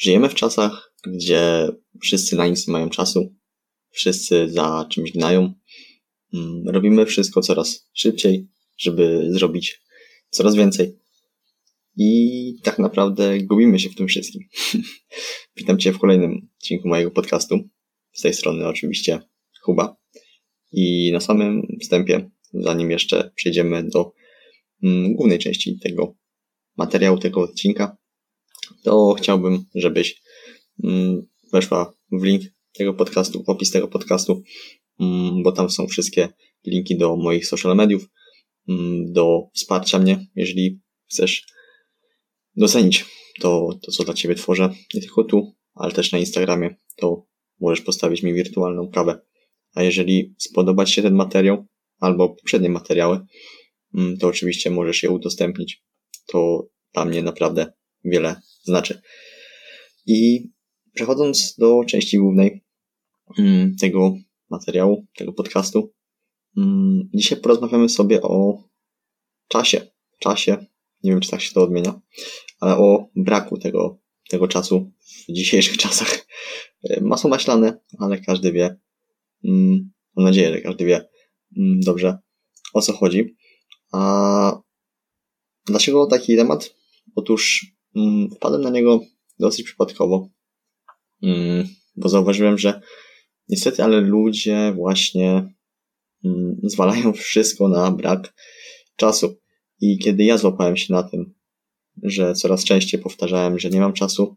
Żyjemy w czasach, gdzie wszyscy na nic nie mają czasu, wszyscy za czymś gnają. Mm, robimy wszystko coraz szybciej, żeby zrobić coraz więcej. I tak naprawdę gubimy się w tym wszystkim. Witam Cię w kolejnym odcinku mojego podcastu. Z tej strony oczywiście Kuba. I na samym wstępie, zanim jeszcze przejdziemy do mm, głównej części tego materiału, tego odcinka, to chciałbym, żebyś mm, weszła w link tego podcastu, w opis tego podcastu, mm, bo tam są wszystkie linki do moich social mediów, mm, do wsparcia mnie, jeżeli chcesz docenić to, to, co dla Ciebie tworzę, nie tylko tu, ale też na Instagramie, to możesz postawić mi wirtualną kawę. A jeżeli spodoba Ci się ten materiał, albo poprzednie materiały, to oczywiście możesz je udostępnić. To dla mnie naprawdę wiele znaczy. I przechodząc do części głównej mm, tego materiału, tego podcastu, mm, dzisiaj porozmawiamy sobie o czasie. Czasie, nie wiem czy tak się to odmienia, ale o braku tego, tego czasu w dzisiejszych czasach. Masło maślane, ale każdy wie, mm, mam nadzieję, że każdy wie dobrze o co chodzi. A dlaczego taki temat? Otóż wpadłem na niego dosyć przypadkowo, mm, bo zauważyłem, że niestety, ale ludzie właśnie mm, zwalają wszystko na brak czasu. I kiedy ja złapałem się na tym, że coraz częściej powtarzałem, że nie mam czasu,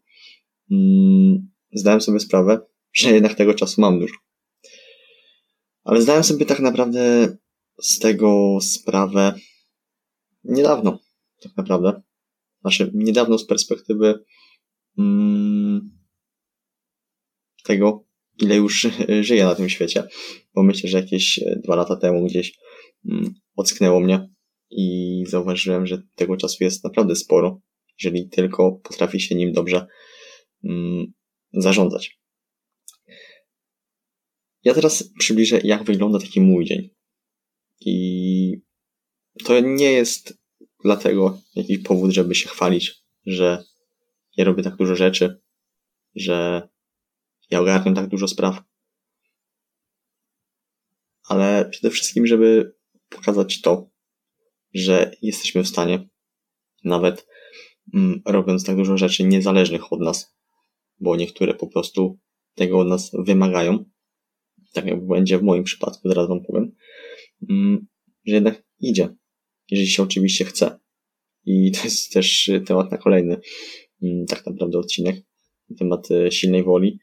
zdałem sobie sprawę, że jednak tego czasu mam dużo. Ale zdałem sobie tak naprawdę z tego sprawę niedawno, tak naprawdę znaczy niedawno z perspektywy mm, tego, ile już żyję na tym świecie, bo myślę, że jakieś e, dwa lata temu gdzieś mm, ocknęło mnie i zauważyłem, że tego czasu jest naprawdę sporo, jeżeli tylko potrafi się nim dobrze mm, zarządzać. Ja teraz przybliżę, jak wygląda taki mój dzień. I to nie jest dlatego jakiś powód, żeby się chwalić, że ja robię tak dużo rzeczy, że ja ogarniam tak dużo spraw. Ale przede wszystkim, żeby pokazać to, że jesteśmy w stanie, nawet mm, robiąc tak dużo rzeczy niezależnych od nas, bo niektóre po prostu tego od nas wymagają, tak jak będzie w moim przypadku, zaraz wam powiem, mm, że jednak idzie jeżeli się oczywiście chce. I to jest też temat na kolejny, mm, tak naprawdę odcinek, temat e, silnej woli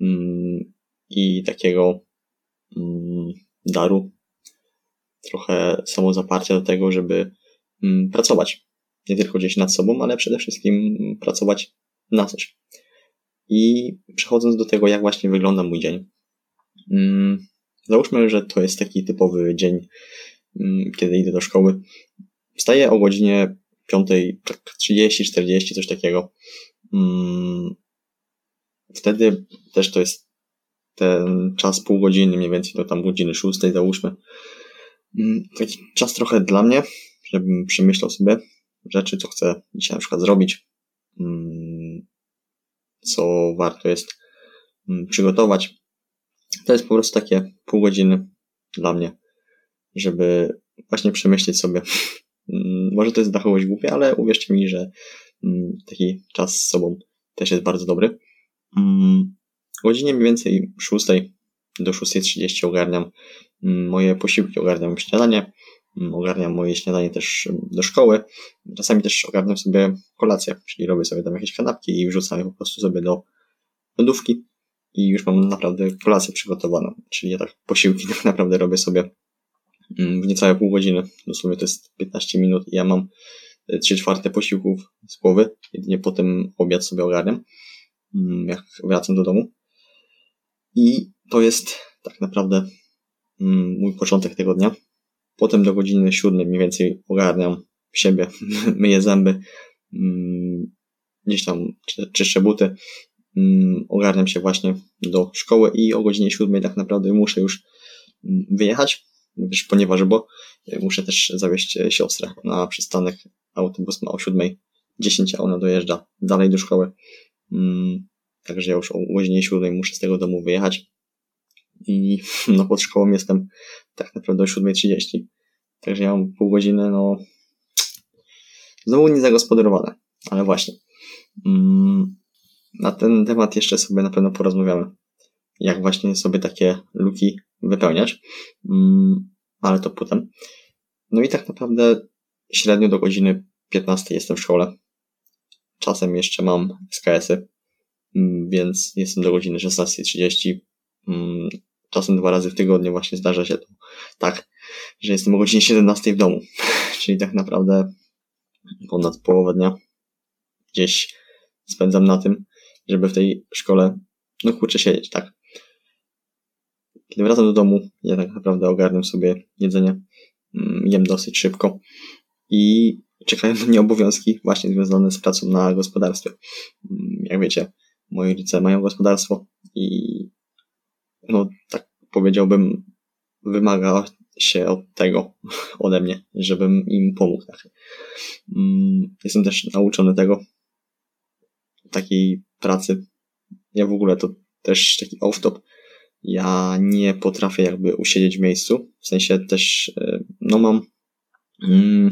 mm, i takiego mm, daru, trochę samozaparcia do tego, żeby pracować. Nie tylko gdzieś nad sobą, ale przede wszystkim pracować na coś. I przechodząc do tego, jak właśnie wygląda mój dzień. Załóżmy, że to jest taki typowy dzień kiedy idę do szkoły. Wstaję o godzinie 5.30, tak 40, coś takiego. Mm, wtedy też to jest ten czas pół godziny, mniej więcej to tam godziny 6, załóżmy. Mm, taki czas trochę dla mnie, żebym przemyślał sobie rzeczy, co chcę dzisiaj na przykład zrobić, co warto jest przygotować. To jest po prostu takie pół godziny dla mnie żeby właśnie przemyśleć sobie. Mm, może to jest dla kogoś głupie, ale uwierzcie mi, że mm, taki czas z sobą też jest bardzo dobry. Mm, o godzinie mniej więcej 6 do 6.30 ogarniam moje posiłki, ogarniam śniadanie, ogarniam moje śniadanie też do szkoły. Czasami też ogarniam sobie kolację, czyli robię sobie tam jakieś kanapki i wrzucam je po prostu sobie do lodówki i już mam naprawdę kolację przygotowaną. Czyli ja tak posiłki tak naprawdę robię sobie w niecałe pół godziny. Dosłownie to jest 15 minut i ja mam 3 e, czwarte posiłków z głowy. Jedynie potem obiad sobie ogarniam, mm, jak wracam do domu. I to jest tak naprawdę mm, mój początek tego dnia. Potem do godziny 7 mniej więcej ogarniam siebie, myję zęby, gdzieś tam czyszczę buty, ogarniam się właśnie do szkoły i o godzinie 7 tak naprawdę muszę już wyjechać Wiesz, ponieważ, bo muszę też zawieźć siostrę na przystanek. Autobus ma o 7.10, a ona dojeżdża dalej do szkoły. Mm, także ja już o godzinie 7 muszę z tego domu wyjechać. I no pod szkołą jestem tak naprawdę o 7.30. Także ja mam pół godziny, no znowu niezagospodarowane. Ale właśnie. Mm, na ten temat jeszcze sobie na pewno porozmawiamy. Jak właśnie sobie takie luki wypełniać. Mm, ale to potem. No i tak naprawdę średnio do godziny 15 jestem w szkole. Czasem jeszcze mam SKS-y, mm, więc jestem do godziny 16.30. Mm, czasem dwa razy w tygodniu właśnie zdarza się to tak, że jestem o godzinie 17 w domu. Czyli tak naprawdę ponad połowę dnia gdzieś spędzam na tym, żeby w tej szkole, no kurczę, siedzieć, tak. Kiedy wracam do domu, ja tak naprawdę ogarnę sobie jedzenie, mm, jem dosyć szybko i czekają na mnie obowiązki właśnie związane z pracą na gospodarstwie. Mm, jak wiecie, moi rodzice mają gospodarstwo i no tak powiedziałbym, wymaga się od tego ode mnie, żebym im pomógł. Tak. Mm, jestem też nauczony tego, takiej pracy. Ja w ogóle to też taki off-top. Ja nie potrafię jakby usiedzieć w miejscu. W sensie też, e, no mam, mm,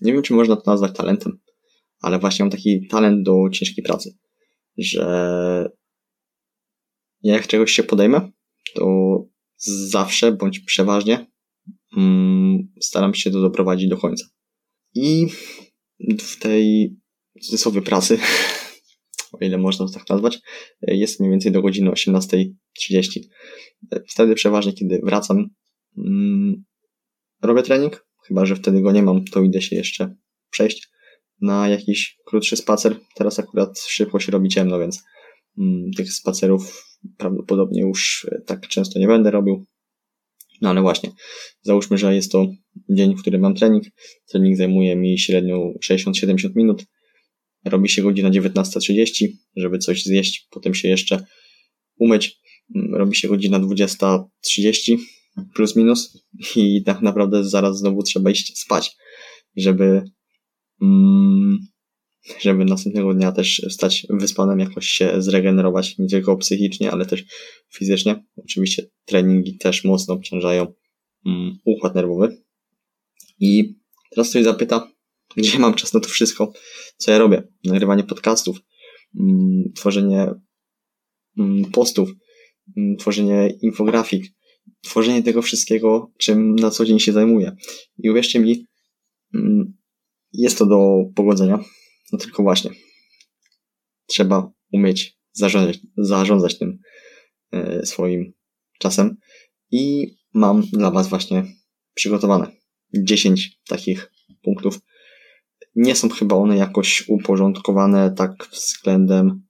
nie wiem czy można to nazwać talentem, ale właśnie mam taki talent do ciężkiej pracy, że jak czegoś się podejmę, to zawsze bądź przeważnie mm, staram się to doprowadzić do końca. I w tej cudzysłowie pracy, o ile można to tak nazwać, jest mniej więcej do godziny 18.30. Wtedy przeważnie, kiedy wracam, mm, robię trening, chyba że wtedy go nie mam, to idę się jeszcze przejść na jakiś krótszy spacer. Teraz akurat szybko się robi ciemno, więc mm, tych spacerów prawdopodobnie już tak często nie będę robił. No ale właśnie, załóżmy, że jest to dzień, w którym mam trening. Trening zajmuje mi średnio 60-70 minut. Robi się godzina 19.30, żeby coś zjeść, potem się jeszcze umyć. Robi się godzina 20.30 plus minus i tak naprawdę zaraz znowu trzeba iść spać, żeby mm, żeby następnego dnia też stać wyspanym, jakoś się zregenerować, nie tylko psychicznie, ale też fizycznie. Oczywiście treningi też mocno obciążają um, układ nerwowy. I teraz ktoś zapyta, gdzie mam czas na to wszystko, co ja robię? Nagrywanie podcastów, um, tworzenie um, postów, tworzenie infografik, tworzenie tego wszystkiego, czym na co dzień się zajmuję. I uwierzcie mi, jest to do pogodzenia no tylko właśnie, trzeba umieć zarządzać, zarządzać tym e, swoim czasem i mam dla Was właśnie przygotowane 10 takich punktów. Nie są chyba one jakoś uporządkowane tak względem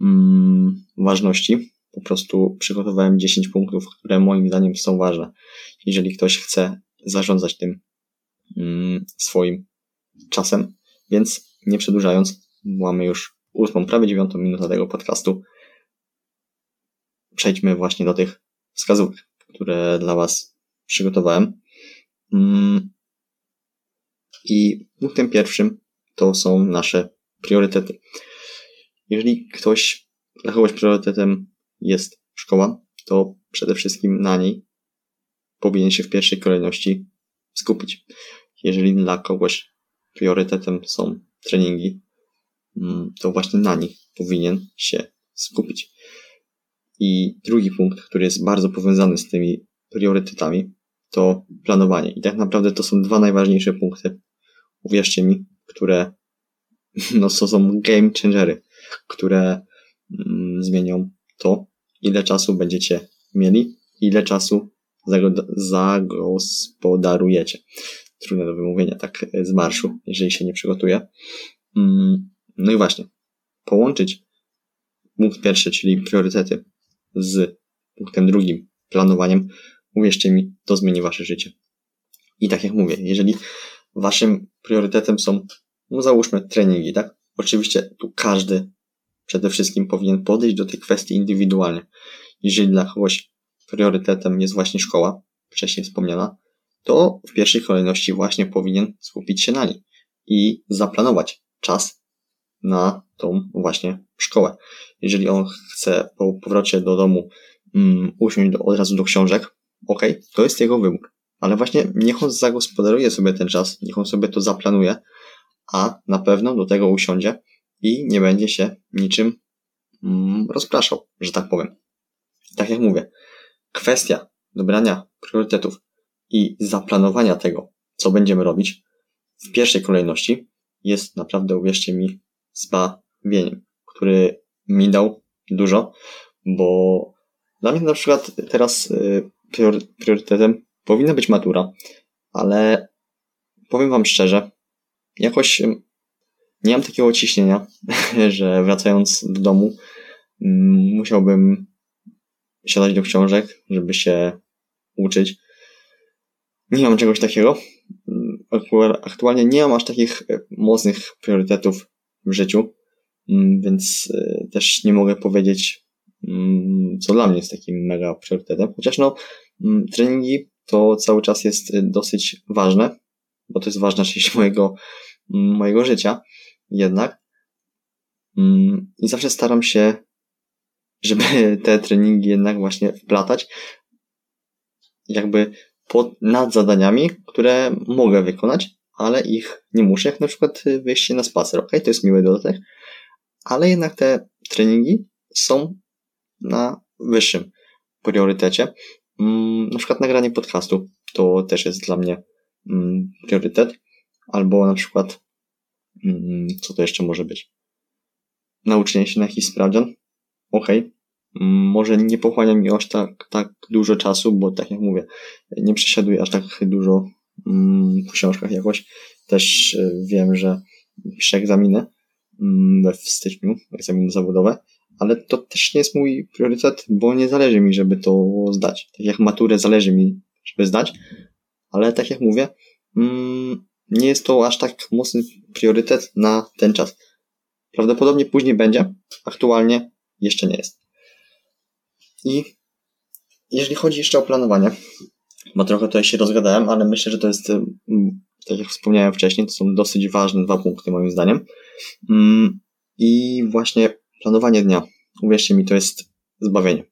mm, ważności. Po prostu przygotowałem 10 punktów, które moim zdaniem są ważne. Jeżeli ktoś chce zarządzać tym mm, swoim czasem, więc nie przedłużając, mamy już ósmą, prawie dziewiątą minutę tego podcastu. Przejdźmy właśnie do tych wskazówek, które dla Was przygotowałem. Mm. I punktem pierwszym to są nasze priorytety. Jeżeli ktoś, dla kogoś priorytetem jest szkoła, to przede wszystkim na niej powinien się w pierwszej kolejności skupić. Jeżeli dla kogoś priorytetem są treningi, mm, to właśnie na nich powinien się skupić. I drugi punkt, który jest bardzo powiązany z tymi priorytetami, to planowanie. I tak naprawdę to są dwa najważniejsze punkty, uwierzcie mi, które no, to są game changery, które mm, zmienią to, ile czasu będziecie mieli, ile czasu zagospodarujecie trudne do wymówienia tak z marszu, jeżeli się nie przygotuje. Mm, no i właśnie, połączyć punkt pierwszy, czyli priorytety z punktem drugim, planowaniem, uwierzcie mi, to zmieni wasze życie. I tak jak mówię, jeżeli waszym priorytetem są, no załóżmy, treningi, tak? Oczywiście tu każdy przede wszystkim powinien podejść do tej kwestii indywidualnie. Jeżeli dla kogoś priorytetem jest właśnie szkoła, wcześniej wspomniana, to w pierwszej kolejności właśnie powinien skupić się na niej i zaplanować czas na tą właśnie szkołę. Jeżeli on chce po powrocie do domu um, usiąść do, od razu do książek, ok, to jest jego wybór. Ale właśnie niech on zagospodaruje sobie ten czas, niech on sobie to zaplanuje, a na pewno do tego usiądzie i nie będzie się niczym mm, rozpraszał, że tak powiem. Tak jak mówię, kwestia dobrania priorytetów i zaplanowania tego, co będziemy robić w pierwszej kolejności jest naprawdę, uwierzcie mi, zbawieniem, który mi dał dużo, bo dla mnie na przykład teraz y, priorytetem powinna być matura, ale powiem Wam szczerze, jakoś nie mam takiego ciśnienia, że wracając do domu mm, musiałbym siadać do książek, żeby się uczyć. Nie mam czegoś takiego. Aktualnie nie mam aż takich e, mocnych priorytetów w życiu, mm, więc e, też nie mogę powiedzieć, mm, co dla mnie jest takim mega priorytetem. Chociaż no, treningi to cały czas jest e, dosyć ważne, bo to jest ważna część mojego, mojego życia jednak. Mm, I zawsze staram się, żeby te treningi jednak właśnie wplatać jakby pod, nad zadaniami, które mogę wykonać, ale ich nie muszę, jak na przykład wyjście na spacer. Ok, to jest miły dodatek, ale jednak te treningi są na wyższym priorytecie. Mm, na przykład nagranie podcastu to też jest dla mnie mm, priorytet, albo na przykład Mm, co to jeszcze może być? Nauczenie się na jakiś sprawdzian? Okej. Okay. Mm, może nie pochłania mi aż tak, tak dużo czasu, bo tak jak mówię, nie przesiaduję aż tak dużo mm, w książkach jakoś. Też e, wiem, że piszę egzaminy w styczniu, egzaminy zawodowe, ale to też nie jest mój priorytet, bo nie zależy mi, żeby to zdać. Tak jak maturę zależy mi, żeby zdać, ale tak jak mówię, nie jest to aż tak mocny priorytet na ten czas. Prawdopodobnie później będzie, aktualnie jeszcze nie jest. I jeżeli chodzi jeszcze o planowanie, bo trochę tutaj się rozgadałem, ale myślę, że to jest, mm, tak jak wspomniałem wcześniej, to są dosyć ważne dwa punkty moim zdaniem. Mm, I właśnie planowanie dnia, uwierzcie mi, to jest zbawienie.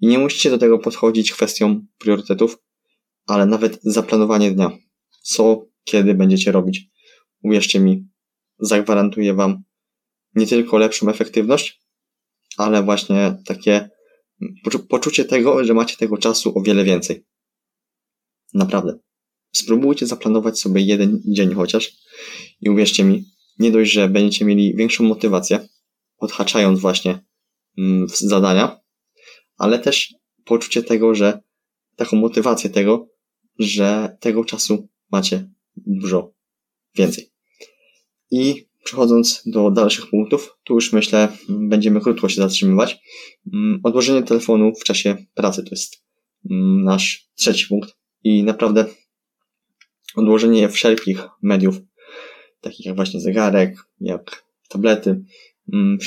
I nie musicie do tego podchodzić kwestią priorytetów, ale nawet zaplanowanie dnia. Co kiedy będziecie robić. Uwierzcie mi, zagwarantuję Wam nie tylko lepszą efektywność, ale właśnie takie poczucie tego, że macie tego czasu o wiele więcej. Naprawdę. Spróbujcie zaplanować sobie jeden dzień chociaż i uwierzcie mi, nie dość, że będziecie mieli większą motywację, odhaczając właśnie mm, zadania, ale też poczucie tego, że taką motywację tego, że tego czasu macie dużo więcej. I przechodząc do dalszych punktów, tu już myślę, będziemy krótko się zatrzymywać. Mm, odłożenie telefonu w czasie pracy to jest mm, nasz trzeci punkt. I naprawdę odłożenie wszelkich mediów, takich jak właśnie zegarek, jak tablety, mm,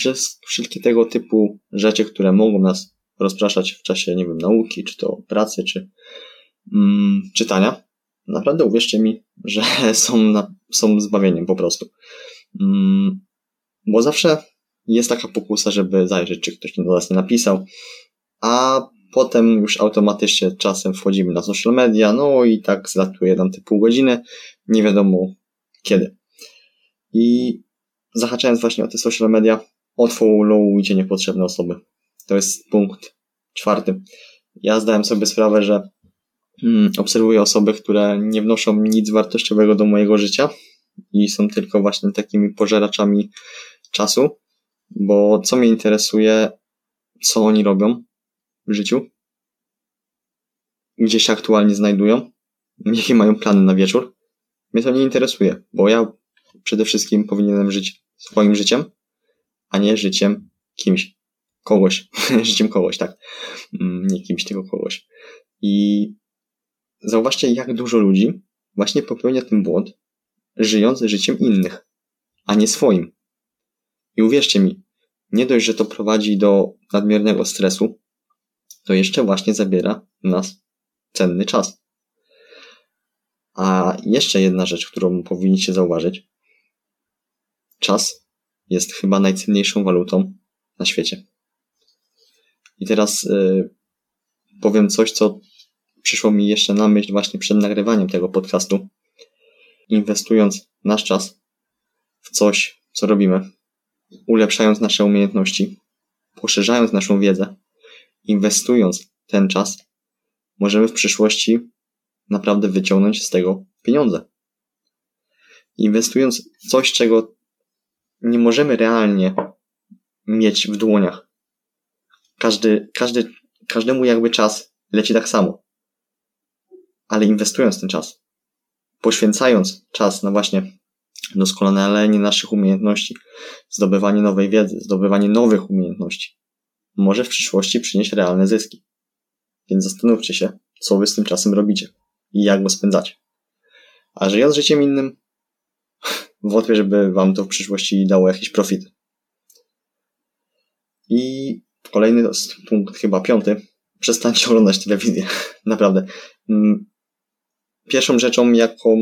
wszystkie tego typu rzeczy, które mogą nas rozpraszać w czasie, nie wiem, nauki, czy to pracy, czy czytania, naprawdę uwierzcie mi, że są, na, są zbawieniem po prostu. Mm, bo zawsze jest taka pokusa, żeby zajrzeć, czy ktoś do nas nie napisał, a potem już automatycznie czasem wchodzimy na social media, no i tak zlatuje nam te pół godziny, nie wiadomo kiedy. I zahaczając właśnie o te social media, odfollowujcie niepotrzebne osoby. To jest punkt czwarty. Ja zdałem sobie sprawę, że obserwuję osoby, które nie wnoszą nic wartościowego do mojego życia i są tylko właśnie takimi pożeraczami czasu, bo co mnie interesuje, co oni robią w życiu, gdzie się aktualnie znajdują, jakie mają plany na wieczór. Mnie to nie interesuje, bo ja przede wszystkim powinienem żyć swoim życiem, a nie życiem kimś. Kogoś. życiem kogoś, tak. Mm, nie kimś, tylko kogoś. I Zauważcie, jak dużo ludzi właśnie popełnia ten błąd, żyjąc życiem innych, a nie swoim. I uwierzcie mi, nie dość, że to prowadzi do nadmiernego stresu, to jeszcze właśnie zabiera nas cenny czas. A jeszcze jedna rzecz, którą powinniście zauważyć. Czas jest chyba najcenniejszą walutą na świecie. I teraz yy, powiem coś, co przyszło mi jeszcze na myśl właśnie przed nagrywaniem tego podcastu. Inwestując nasz czas w coś, co robimy, ulepszając nasze umiejętności, poszerzając naszą wiedzę, inwestując ten czas, możemy w przyszłości naprawdę wyciągnąć z tego pieniądze. Inwestując w coś, czego nie możemy realnie mieć w dłoniach. Każdy, każdy, każdemu jakby czas leci tak samo. Ale inwestując ten czas, poświęcając czas na właśnie doskonalenie naszych umiejętności, zdobywanie nowej wiedzy, zdobywanie nowych umiejętności, może w przyszłości przynieść realne zyski. Więc zastanówcie się, co wy z tym czasem robicie i jak go spędzacie. A żyjąc życiem innym, wątpię, żeby wam to w przyszłości dało jakiś profit. I kolejny punkt, chyba piąty. Przestańcie oglądać telewizję. Naprawdę. Mm, pierwszą rzeczą, jaką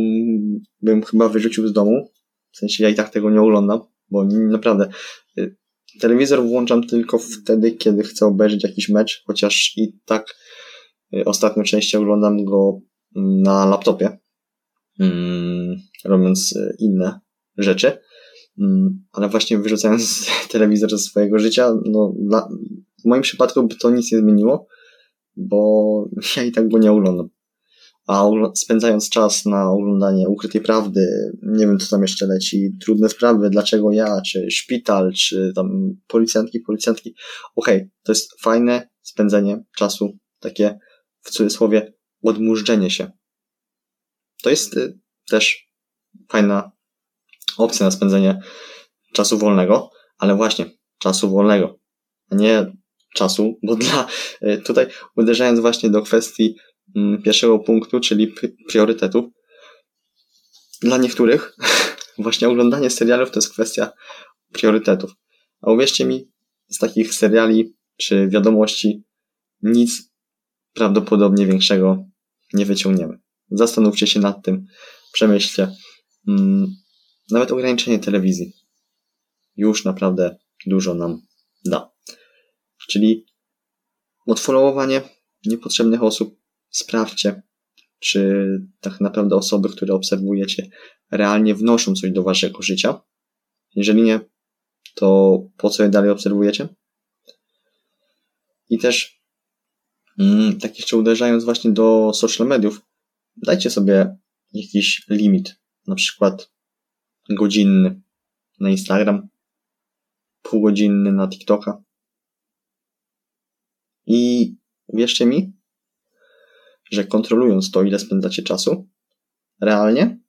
bym chyba wyrzucił z domu, w sensie ja i tak tego nie oglądam, bo naprawdę y, telewizor włączam tylko wtedy, kiedy chcę obejrzeć jakiś mecz, chociaż i tak y, ostatnio częściej oglądam go na laptopie, mm, robiąc y, inne rzeczy. Mm, ale właśnie wyrzucając telewizor ze swojego życia, no w moim przypadku by to nic nie zmieniło, bo ja i tak go nie oglądam. A spędzając czas na oglądanie ukrytej prawdy, nie wiem co tam jeszcze leci, trudne sprawy, dlaczego ja, czy szpital, czy tam policjantki, policjantki. Okej, okay, to jest fajne spędzenie czasu, takie w cudzysłowie odmurzczenie się. To jest y, też fajna opcja na spędzenie czasu wolnego, ale właśnie czasu wolnego, a nie czasu, bo dla, y, tutaj uderzając właśnie do kwestii pierwszego punktu, czyli priorytetów, dla niektórych właśnie oglądanie serialów to jest kwestia priorytetów. A uwierzcie mi, z takich seriali czy wiadomości nic prawdopodobnie większego nie wyciągniemy. Zastanówcie się nad tym, przemyślcie. Mm, nawet ograniczenie telewizji już naprawdę dużo nam da. Czyli odfollowowanie niepotrzebnych osób. Sprawdźcie, czy tak naprawdę osoby, które obserwujecie, realnie wnoszą coś do waszego życia. Jeżeli nie, to po co je dalej obserwujecie? I też, mm, tak jeszcze uderzając właśnie do social mediów, dajcie sobie jakiś limit, na przykład godzinny na Instagram, półgodzinny na TikToka. I wierzcie mi, że kontrolując to, ile spędzacie czasu, realnie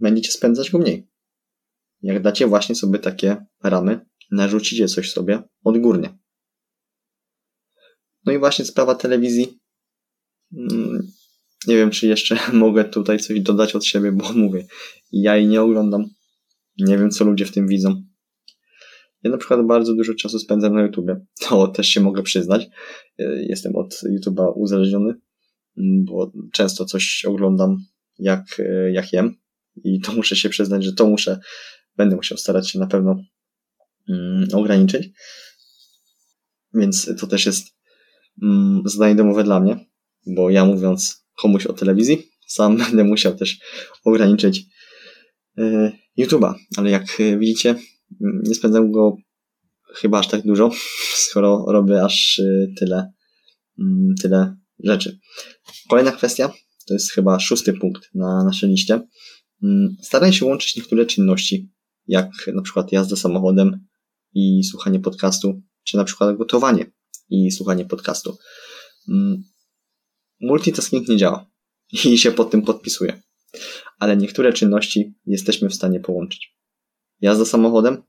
będziecie spędzać go mniej. Jak dacie właśnie sobie takie ramy, narzucicie coś sobie odgórnie. No i właśnie sprawa telewizji. Mm, nie wiem, czy jeszcze mogę tutaj coś dodać od siebie, bo mówię, ja jej nie oglądam. Nie wiem, co ludzie w tym widzą. Ja na przykład bardzo dużo czasu spędzam na YouTubie. To też się mogę przyznać. E, jestem od YouTube'a uzależniony, bo często coś oglądam jak, e, jak jem i to muszę się przyznać, że to muszę, będę musiał starać się na pewno mm, ograniczyć. Więc to też jest mm, zadanie domowe dla mnie, bo ja mówiąc komuś o telewizji, sam będę musiał też ograniczyć e, YouTube'a, ale jak widzicie, nie spędzam go chyba aż tak dużo, skoro robię aż y, tyle, mm, tyle rzeczy. Kolejna kwestia, to jest chyba szósty punkt na naszej liście. Mm, staraj się łączyć niektóre czynności, jak na przykład jazda samochodem i słuchanie podcastu, czy na przykład gotowanie i słuchanie podcastu. Mm, multitasking nie działa i się pod tym podpisuję, ale niektóre czynności jesteśmy w stanie połączyć. Jazda samochodem,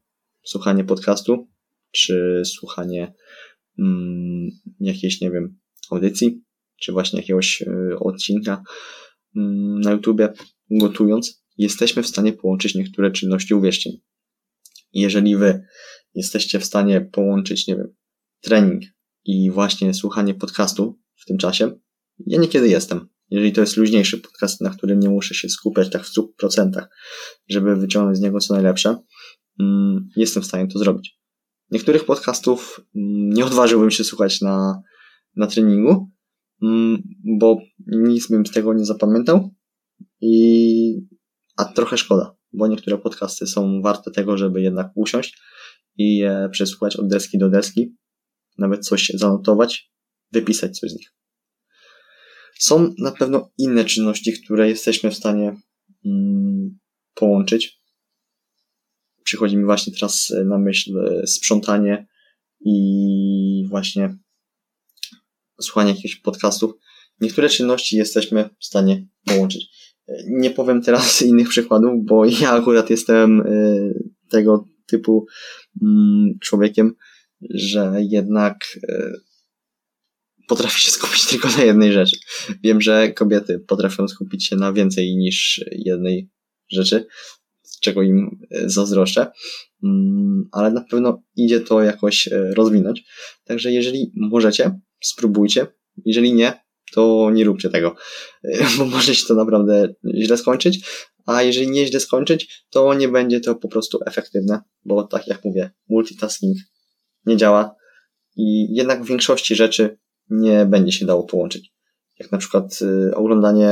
słuchanie podcastu, czy słuchanie mm, jakiejś, nie wiem, audycji, czy właśnie jakiegoś y, odcinka mm, na YouTubie, gotując, jesteśmy w stanie połączyć niektóre czynności, uwierzcie mi. Jeżeli wy jesteście w stanie połączyć, nie wiem, trening i właśnie słuchanie podcastu w tym czasie, ja niekiedy jestem. Jeżeli to jest luźniejszy podcast, na którym nie muszę się skupiać tak w 100%, żeby wyciągnąć z niego co najlepsze, mm, jestem w stanie to zrobić. Niektórych podcastów mm, nie odważyłbym się słuchać na, na treningu, bo nic bym z tego nie zapamiętał i a trochę szkoda, bo niektóre podcasty są warte tego, żeby jednak usiąść i je przesłuchać od deski do deski, nawet coś zanotować, wypisać coś z nich. Są na pewno inne czynności, które jesteśmy w stanie mm, połączyć. Przychodzi mi właśnie teraz na myśl e, sprzątanie i właśnie słuchanie jakichś podcastów. Niektóre czynności jesteśmy w stanie połączyć. Nie powiem teraz innych przykładów, bo ja akurat jestem e, tego typu mm, człowiekiem, że jednak e, potrafi się skupić tylko na jednej rzeczy. Wiem, że kobiety potrafią skupić się na więcej niż jednej rzeczy, czego im e, zazdroszczę, mm, ale na pewno idzie to jakoś e, rozwinąć. Także jeżeli możecie, spróbujcie. Jeżeli nie, to nie róbcie tego, bo może się to naprawdę źle skończyć, a jeżeli nie źle skończyć, to nie będzie to po prostu efektywne, bo tak jak mówię, multitasking nie działa i jednak w większości rzeczy nie będzie się dało połączyć. Jak na przykład y, oglądanie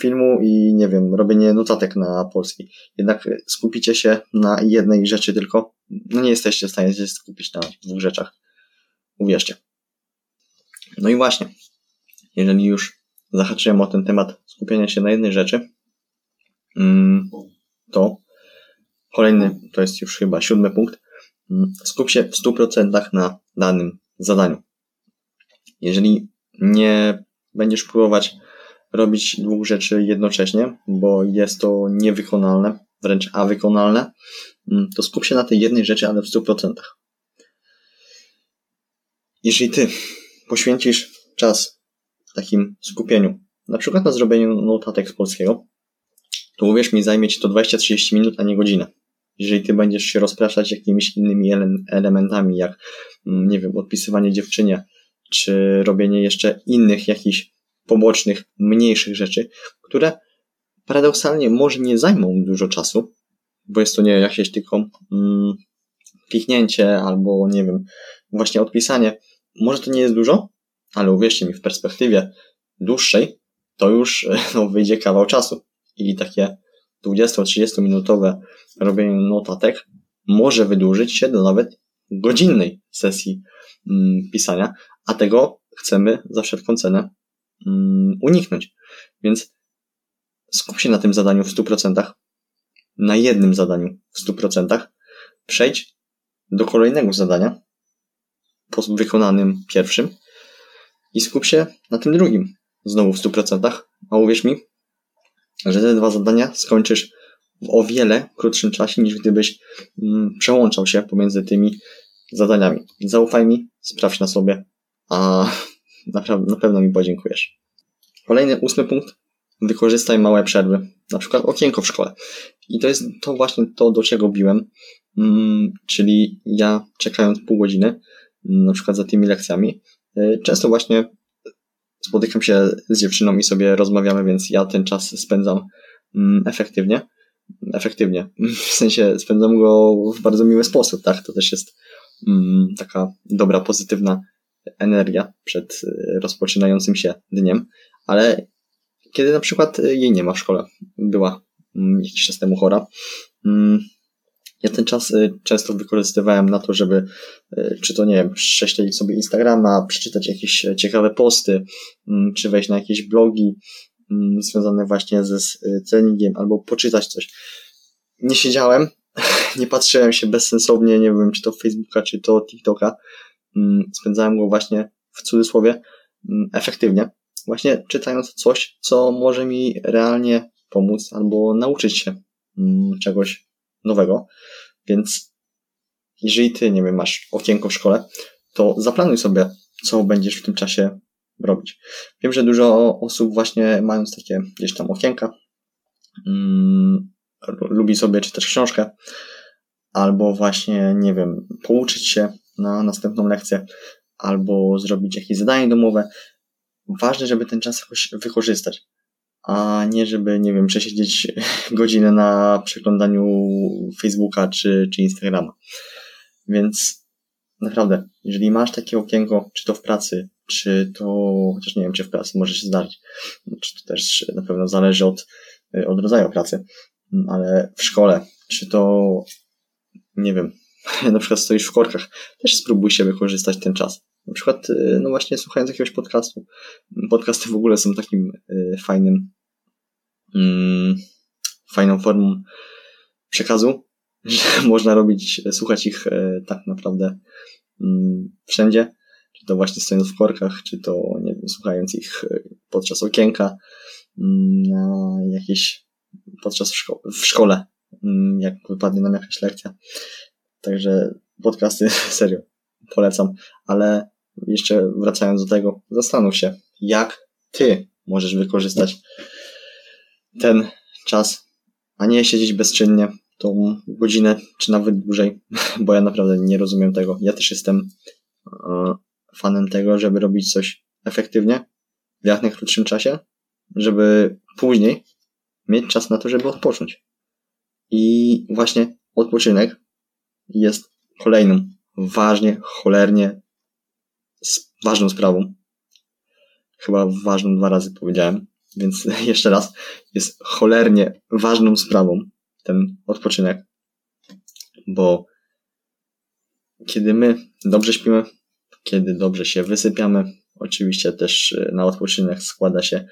filmu i nie wiem, robienie notatek na polski. Jednak skupicie się na jednej rzeczy tylko, no nie jesteście w stanie się skupić na dwóch rzeczach. Uwierzcie. No i właśnie, jeżeli już zahaczyłem o ten temat skupienia się na jednej rzeczy, mm, to kolejny, to jest już chyba siódmy punkt, mm, skup się w 100% na danym zadaniu. Jeżeli nie będziesz próbować robić dwóch rzeczy jednocześnie, bo jest to niewykonalne, wręcz awykonalne, mm, to skup się na tej jednej rzeczy, ale w 100%. Jeżeli ty poświęcisz czas w takim skupieniu, na przykład na zrobieniu notatek z polskiego, to uwierz mi, zajmie ci to 20-30 minut, a nie godzinę. Jeżeli ty będziesz się rozpraszać jakimiś innymi elementami, jak, mm, nie wiem, odpisywanie dziewczynie, czy robienie jeszcze innych jakichś pobocznych, mniejszych rzeczy, które paradoksalnie może nie zajmą dużo czasu, bo jest to nie jakieś tylko mm, kliknięcie albo nie wiem, właśnie odpisanie. Może to nie jest dużo, ale uwierzcie mi, w perspektywie dłuższej to już no, wyjdzie kawał czasu. I takie 20-30 minutowe robienie notatek może wydłużyć się do nawet godzinnej sesji mm, pisania, a tego chcemy za wszelką cenę mm, uniknąć. Więc skup się na tym zadaniu w 100%, na jednym zadaniu w 100%, przejdź do kolejnego zadania po wykonanym pierwszym i skup się na tym drugim znowu w 100%, a uwierz mi, że te dwa zadania skończysz w o wiele krótszym czasie niż gdybyś mm, przełączał się pomiędzy tymi zadaniami. Zaufaj mi, sprawdź na sobie, a na pewno mi podziękujesz. Kolejny, ósmy punkt. Wykorzystaj małe przerwy, na przykład okienko w szkole. I to jest to właśnie to, do czego biłem, mm, czyli ja czekając pół godziny, na przykład za tymi lekcjami, y, często właśnie spotykam się z dziewczyną i sobie rozmawiamy, więc ja ten czas spędzam mm, efektywnie. Efektywnie. W sensie spędzam go w bardzo miły sposób, tak? To też jest taka dobra, pozytywna energia przed y, rozpoczynającym się dniem, ale kiedy na przykład jej nie ma w szkole, była mm, jakiś czas temu chora, mm, ja ten czas y, często wykorzystywałem na to, żeby, y, czy to nie wiem, prześledzić sobie Instagrama, przeczytać jakieś ciekawe posty, mm, czy wejść na jakieś blogi związane właśnie ze treningiem, albo poczytać coś. Nie siedziałem, nie patrzyłem się bezsensownie, nie wiem, czy to Facebooka, czy to TikToka, Mm, spędzałem go właśnie w cudzysłowie mm, efektywnie, właśnie czytając coś, co może mi realnie pomóc albo nauczyć się mm, czegoś nowego. Więc jeżeli ty, nie wiem, masz okienko w szkole, to zaplanuj sobie, co będziesz w tym czasie robić. Wiem, że dużo osób właśnie mając takie gdzieś tam okienka, mm, lubi sobie czytać książkę, albo właśnie, nie wiem, pouczyć się na następną lekcję albo zrobić jakieś zadanie domowe. Ważne, żeby ten czas jakoś wykorzystać. A nie żeby, nie wiem, przesiedzieć godzinę na przeglądaniu Facebooka czy, czy Instagrama. Więc naprawdę, jeżeli masz takie okienko, czy to w pracy, czy to, chociaż nie wiem, czy w pracy może się zdarzyć, czy to też na pewno zależy od, od rodzaju pracy, ale w szkole, czy to, nie wiem, na przykład stoisz w korkach, też spróbuj się wykorzystać ten czas. Na przykład, no właśnie słuchając jakiegoś podcastu. Podcasty w ogóle są takim fajnym, mm, fajną formą przekazu, że można robić, słuchać ich tak naprawdę mm, wszędzie czy to właśnie stojąc w korkach, czy to, nie wiem, słuchając ich e, podczas okienka, mm, na jakieś, podczas w, szko w szkole, mm, jak wypadnie nam jakaś lekcja. Także podcasty serio polecam, ale jeszcze wracając do tego, zastanów się, jak ty możesz wykorzystać ten czas, a nie siedzieć bezczynnie tą godzinę, czy nawet dłużej, bo ja naprawdę nie rozumiem tego. Ja też jestem e, fanem tego, żeby robić coś efektywnie w jak najkrótszym czasie, żeby później mieć czas na to, żeby odpocząć. I właśnie odpoczynek jest kolejną ważnie, cholernie ważną sprawą. Chyba ważną dwa razy powiedziałem, więc jeszcze raz, jest cholernie ważną sprawą ten odpoczynek, bo kiedy my dobrze śpimy, kiedy dobrze się wysypiamy. Oczywiście też y, na odpoczynek składa się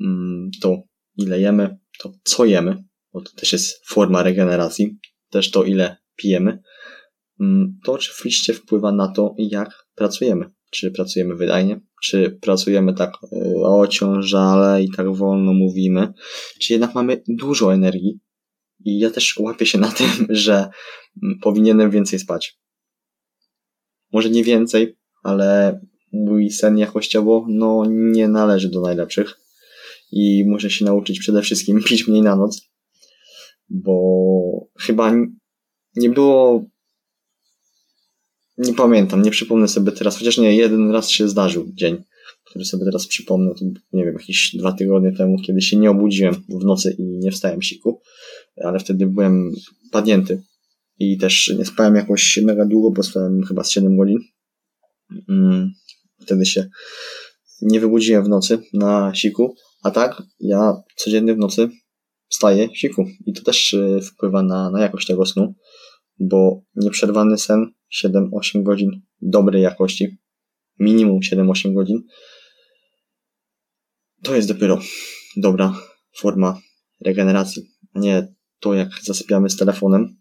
mm, to, ile jemy, to co jemy, bo to też jest forma regeneracji, też to, ile pijemy. Mm, to oczywiście wpływa na to, jak pracujemy. Czy pracujemy wydajnie, czy pracujemy tak y, ociążale i tak wolno mówimy, czy jednak mamy dużo energii. I ja też łapię się na tym, że mm, powinienem więcej spać. Może nie więcej, ale mój sen jakościowo no, nie należy do najlepszych i muszę się nauczyć przede wszystkim pić mniej na noc, bo chyba nie było nie pamiętam, nie przypomnę sobie teraz, chociaż nie, jeden raz się zdarzył dzień, który sobie teraz przypomnę, to nie wiem, jakieś dwa tygodnie temu, kiedy się nie obudziłem w nocy i nie wstałem siku, ale wtedy byłem padnięty i też nie spałem jakoś mega długo, bo spałem chyba z 7 godzin. Mm, wtedy się nie wybudziłem w nocy na siku, a tak ja codziennie w nocy wstaję siku i to też y, wpływa na, na jakość tego snu, bo nieprzerwany sen 7-8 godzin dobrej jakości, minimum 7-8 godzin, to jest dopiero dobra forma regeneracji, nie to jak zasypiamy z telefonem,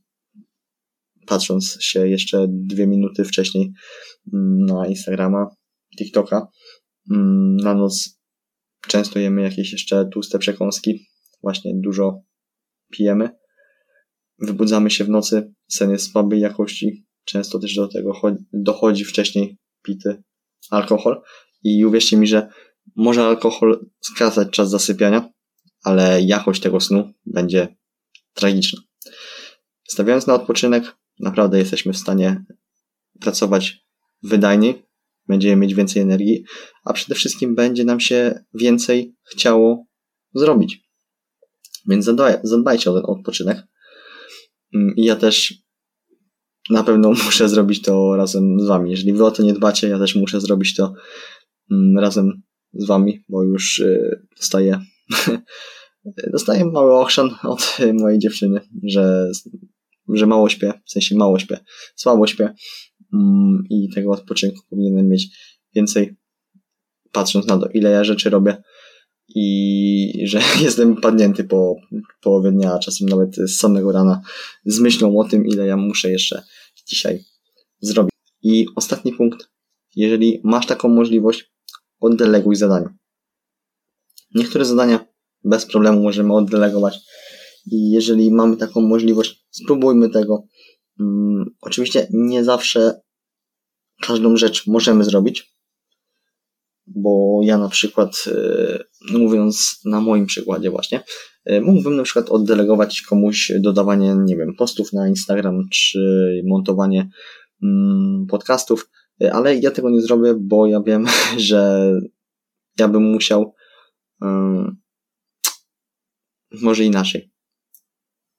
patrząc się jeszcze dwie minuty wcześniej mm, na Instagrama, TikToka. Mm, na noc często jemy jakieś jeszcze tłuste przekąski, właśnie dużo pijemy. Wybudzamy się w nocy, sen jest słabej jakości, często też do tego dochodzi wcześniej pity alkohol i uwierzcie mi, że może alkohol skracać czas zasypiania, ale jakość tego snu będzie tragiczna. Stawiając na odpoczynek, naprawdę jesteśmy w stanie pracować wydajniej, będziemy mieć więcej energii, a przede wszystkim będzie nam się więcej chciało zrobić. Więc zadbaj, zadbajcie o ten odpoczynek. Mm, I ja też na pewno muszę zrobić to razem z Wami. Jeżeli Wy o to nie dbacie, ja też muszę zrobić to mm, razem z Wami, bo już y, dostaję, dostaję mały ochrzan od mojej dziewczyny, że że mało śpię, w sensie mało śpię, słabo śpię mm, i tego odpoczynku powinienem mieć więcej, patrząc na to, ile ja rzeczy robię i że jestem padnięty po połowie dnia, a czasem nawet z samego rana z myślą o tym, ile ja muszę jeszcze dzisiaj zrobić. I ostatni punkt, jeżeli masz taką możliwość, oddeleguj zadania. Niektóre zadania bez problemu możemy oddelegować, i jeżeli mamy taką możliwość, spróbujmy tego. Um, oczywiście nie zawsze każdą rzecz możemy zrobić, bo ja na przykład, yy, mówiąc na moim przykładzie właśnie, yy, mógłbym na przykład oddelegować komuś dodawanie, nie wiem, postów na Instagram, czy montowanie yy, podcastów, y, ale ja tego nie zrobię, bo ja wiem, że ja bym musiał może inaczej.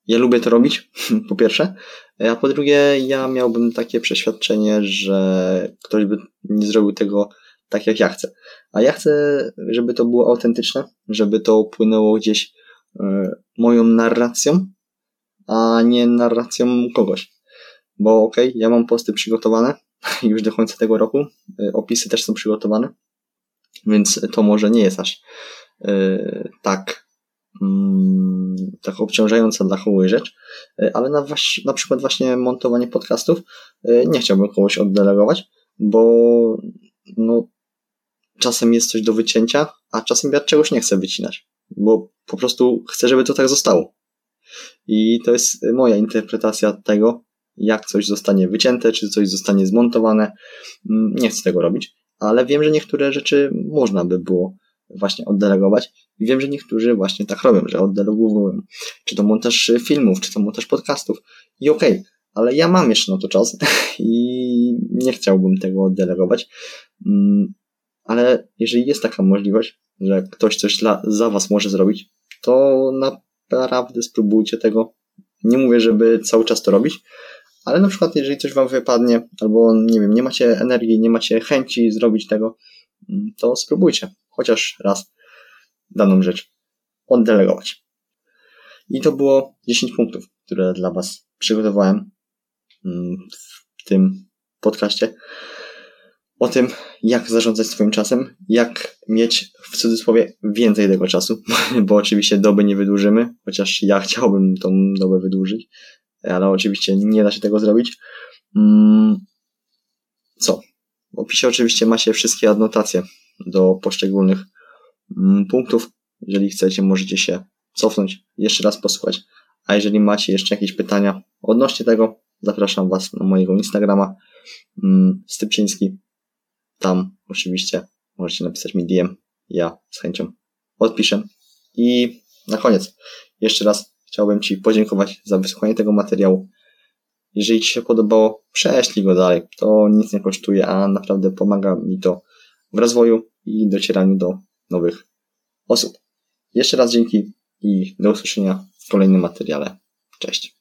Ja lubię to robić, po pierwsze, a po drugie, ja miałbym takie przeświadczenie, że ktoś by nie zrobił tego tak, jak ja chcę. A ja chcę, żeby to było autentyczne, żeby to płynęło gdzieś e, moją narracją, a nie narracją kogoś. Bo okej, okay, ja mam posty przygotowane już do końca tego roku, e, opisy też są przygotowane, więc to może nie jest aż yy, tak, yy, tak obciążająca dla kogoś rzecz, ale na, na przykład właśnie montowanie podcastów nie chciałbym kogoś oddelegować, bo no, czasem jest coś do wycięcia, a czasem ja czegoś nie chcę wycinać, bo po prostu chcę, żeby to tak zostało. I to jest moja interpretacja tego, jak coś zostanie wycięte, czy coś zostanie zmontowane. Mm, nie chcę tego robić, ale wiem, że niektóre rzeczy można by było właśnie oddelegować. I wiem, że niektórzy właśnie tak robią, że oddelegowują. Czy to montaż filmów, czy to montaż podcastów. I okej, okay, ale ja mam jeszcze na to czas i nie chciałbym tego oddelegować. Ale jeżeli jest taka możliwość, że ktoś coś dla, za was może zrobić, to naprawdę spróbujcie tego. Nie mówię, żeby cały czas to robić, ale na przykład jeżeli coś wam wypadnie, albo nie wiem, nie macie energii, nie macie chęci zrobić tego, mm, to spróbujcie chociaż raz daną rzecz oddelegować. I to było 10 punktów, które dla was przygotowałem mm, w tym podcaście o tym, jak zarządzać swoim czasem, jak mieć w cudzysłowie więcej tego czasu, bo oczywiście doby nie wydłużymy, chociaż ja chciałbym tą dobę wydłużyć, ale oczywiście nie da się tego zrobić. Mm, co? W opisie oczywiście macie wszystkie adnotacje do poszczególnych mm, punktów. Jeżeli chcecie, możecie się cofnąć, jeszcze raz posłuchać. A jeżeli macie jeszcze jakieś pytania odnośnie tego, zapraszam Was na mojego Instagrama mm, Stypczyński. Tam oczywiście możecie napisać mi DM. Ja z chęcią odpiszę. I na koniec, jeszcze raz chciałbym Ci podziękować za wysłuchanie tego materiału. Jeżeli Ci się podobało, prześlij go dalej. To nic nie kosztuje, a naprawdę pomaga mi to w rozwoju i docieraniu do nowych osób. Jeszcze raz dzięki i do usłyszenia w kolejnym materiale. Cześć.